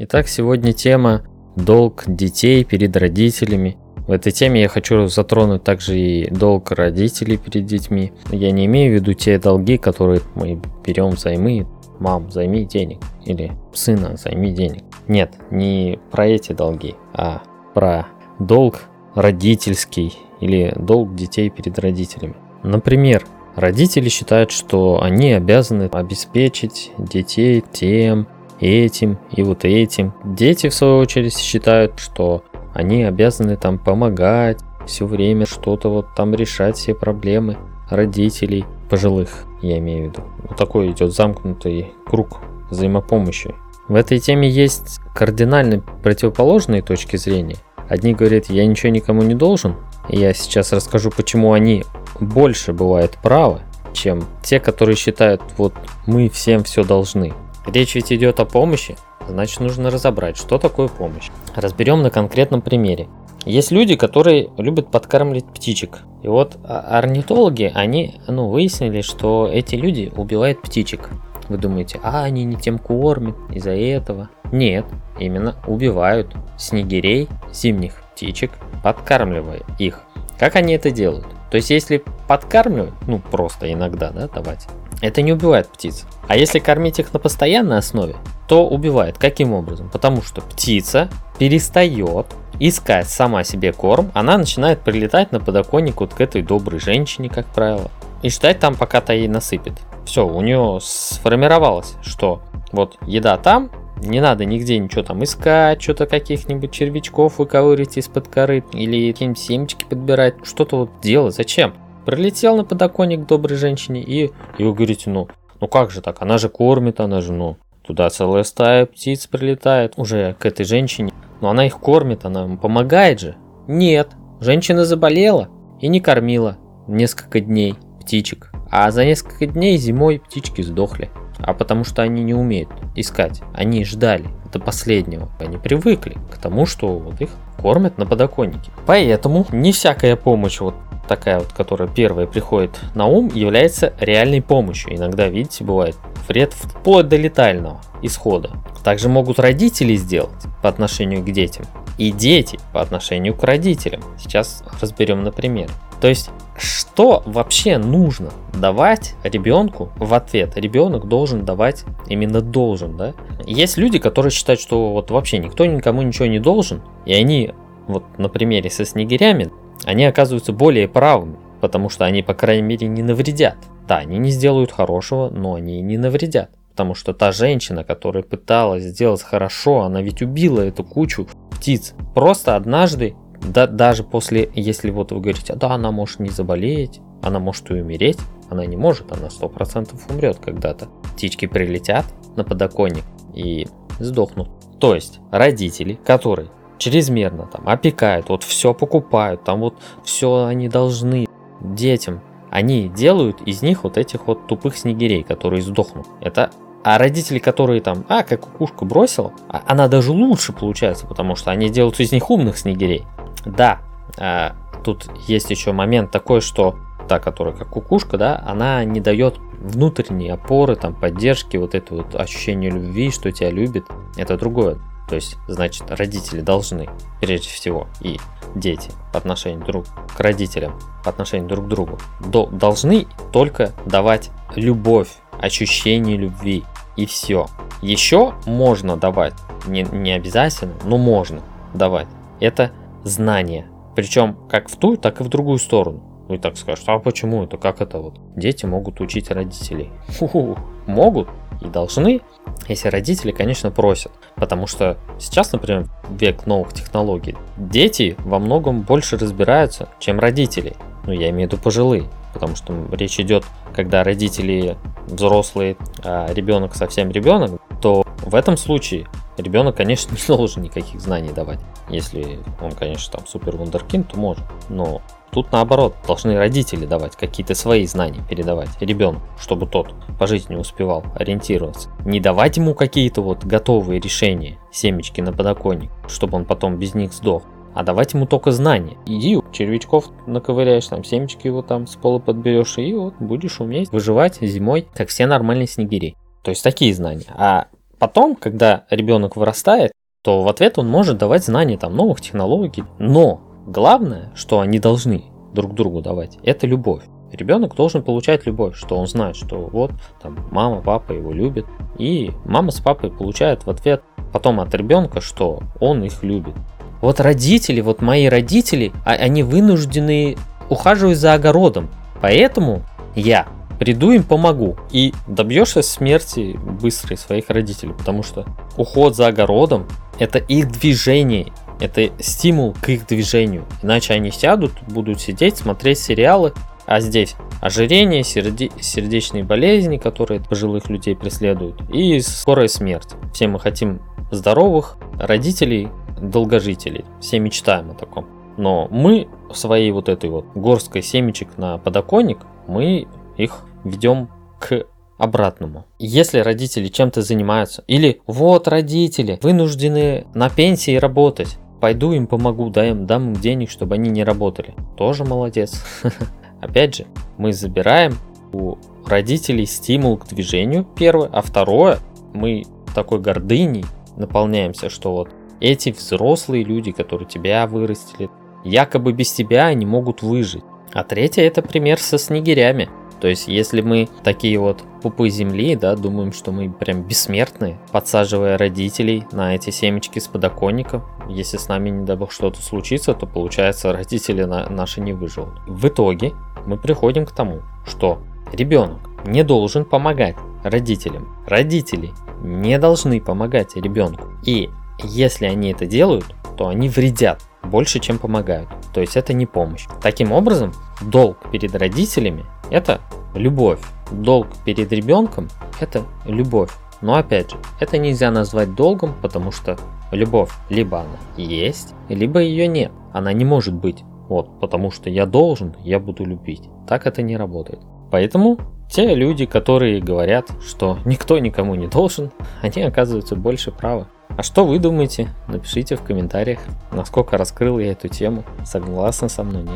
Итак, сегодня тема долг детей перед родителями. В этой теме я хочу затронуть также и долг родителей перед детьми. Я не имею в виду те долги, которые мы берем взаймы. Мам, займи денег. Или сына, займи денег. Нет, не про эти долги, а про долг родительский или долг детей перед родителями. Например, родители считают, что они обязаны обеспечить детей тем, этим и вот этим. Дети, в свою очередь, считают, что они обязаны там помогать, все время что-то вот там решать все проблемы родителей, пожилых, я имею в виду. Вот такой идет замкнутый круг взаимопомощи. В этой теме есть кардинально противоположные точки зрения. Одни говорят, я ничего никому не должен, и я сейчас расскажу, почему они больше бывают правы, чем те, которые считают, вот мы всем все должны. Речь ведь идет о помощи, значит нужно разобрать, что такое помощь. Разберем на конкретном примере. Есть люди, которые любят подкармливать птичек. И вот а, орнитологи, они ну, выяснили, что эти люди убивают птичек. Вы думаете, а они не тем кормят из-за этого? Нет, именно убивают снегирей, зимних птичек, подкармливая их. Как они это делают? То есть, если подкармливать, ну просто иногда, да, давать, это не убивает птиц. А если кормить их на постоянной основе, то убивает. Каким образом? Потому что птица перестает искать сама себе корм, она начинает прилетать на подоконник вот к этой доброй женщине, как правило, и ждать там, пока та ей насыпет. Все, у нее сформировалось, что вот еда там, не надо нигде ничего там искать, что-то каких-нибудь червячков выковыривать из-под коры или какие-нибудь семечки подбирать, что-то вот делать. Зачем? Пролетел на подоконник доброй женщине и, и вы говорите, ну, ну как же так, она же кормит, она же, ну, туда целая стая птиц прилетает уже к этой женщине. Но она их кормит, она им помогает же. Нет, женщина заболела и не кормила несколько дней птичек. А за несколько дней зимой птички сдохли. А потому что они не умеют искать. Они ждали до последнего. Они привыкли к тому, что вот их кормят на подоконнике. Поэтому не всякая помощь вот такая вот, которая первая приходит на ум, является реальной помощью. Иногда, видите, бывает вред вплоть до летального исхода. Также могут родители сделать по отношению к детям и дети по отношению к родителям. Сейчас разберем на примере. То есть, что вообще нужно давать ребенку в ответ? Ребенок должен давать, именно должен, да? Есть люди, которые считают, что вот вообще никто никому ничего не должен, и они вот на примере со снегирями они оказываются более правыми, потому что они, по крайней мере, не навредят. Да, они не сделают хорошего, но они не навредят. Потому что та женщина, которая пыталась сделать хорошо, она ведь убила эту кучу птиц. Просто однажды, да, даже после, если вот вы говорите, да, она может не заболеть, она может и умереть, она не может, она сто процентов умрет когда-то. Птички прилетят на подоконник и сдохнут. То есть родители, которые чрезмерно там опекают, вот все покупают, там вот все они должны детям. Они делают из них вот этих вот тупых снегирей, которые сдохнут. Это а родители, которые там, а, как кукушку бросила, а, она даже лучше получается, потому что они делают из них умных снегирей. Да, а, тут есть еще момент такой, что та, которая как кукушка, да, она не дает внутренней опоры, там, поддержки, вот это вот ощущение любви, что тебя любит, это другое. То есть, значит, родители должны, прежде всего, и дети по отношению друг к родителям, по отношению друг к другу, до, должны только давать любовь, ощущение любви и все. Еще можно давать, не, не обязательно, но можно давать. Это знание. Причем как в ту, так и в другую сторону. Вы так скажете, а почему это, как это вот? Дети могут учить родителей. Фу, могут и должны, если родители, конечно, просят. Потому что сейчас, например, век новых технологий, дети во многом больше разбираются, чем родители. Ну, я имею в виду пожилые. Потому что речь идет, когда родители взрослые, а ребенок совсем ребенок, то в этом случае ребенок, конечно, не должен никаких знаний давать. Если он, конечно, там супер вундеркинд, то может. Но Тут наоборот, должны родители давать какие-то свои знания, передавать ребенку, чтобы тот по жизни успевал ориентироваться. Не давать ему какие-то вот готовые решения, семечки на подоконник, чтобы он потом без них сдох, а давать ему только знания. Иди, червячков наковыряешь, там семечки его там с пола подберешь, и вот будешь уметь выживать зимой, как все нормальные снегири. То есть такие знания. А потом, когда ребенок вырастает, то в ответ он может давать знания там новых технологий. Но главное, что они должны друг другу давать, это любовь. Ребенок должен получать любовь, что он знает, что вот там мама, папа его любят, и мама с папой получают в ответ потом от ребенка, что он их любит. Вот родители, вот мои родители, а, они вынуждены ухаживать за огородом, поэтому я приду им помогу и добьешься смерти быстрой своих родителей, потому что уход за огородом это их движение, это стимул к их движению. Иначе они сядут, будут сидеть, смотреть сериалы, а здесь ожирение, серде... сердечные болезни, которые пожилых людей преследуют, и скорая смерть. Все мы хотим здоровых родителей, долгожителей. Все мечтаем о таком. Но мы своей вот этой вот горской семечек на подоконник, мы их ведем к обратному. Если родители чем-то занимаются, или вот родители вынуждены на пенсии работать, пойду им помогу, дай им, дам им денег, чтобы они не работали. Тоже молодец. Опять же, мы забираем у родителей стимул к движению, первое, а второе, мы такой гордыней наполняемся, что вот эти взрослые люди, которые тебя вырастили, якобы без тебя они могут выжить. А третье это пример со снегирями. То есть, если мы такие вот пупы земли, да, думаем, что мы прям бессмертные, подсаживая родителей на эти семечки с подоконника, если с нами, не дай бог, что-то случится, то получается родители на, наши не выживут. В итоге мы приходим к тому, что ребенок не должен помогать родителям. Родители не должны помогать ребенку. И если они это делают, то они вредят больше, чем помогают. То есть это не помощь. Таким образом, долг перед родителями – это любовь. Долг перед ребенком – это любовь. Но опять же, это нельзя назвать долгом, потому что любовь либо она есть, либо ее нет. Она не может быть. Вот, потому что я должен, я буду любить. Так это не работает. Поэтому те люди, которые говорят, что никто никому не должен, они оказываются больше правы. А что вы думаете? Напишите в комментариях, насколько раскрыл я эту тему. Согласны со мной, нет?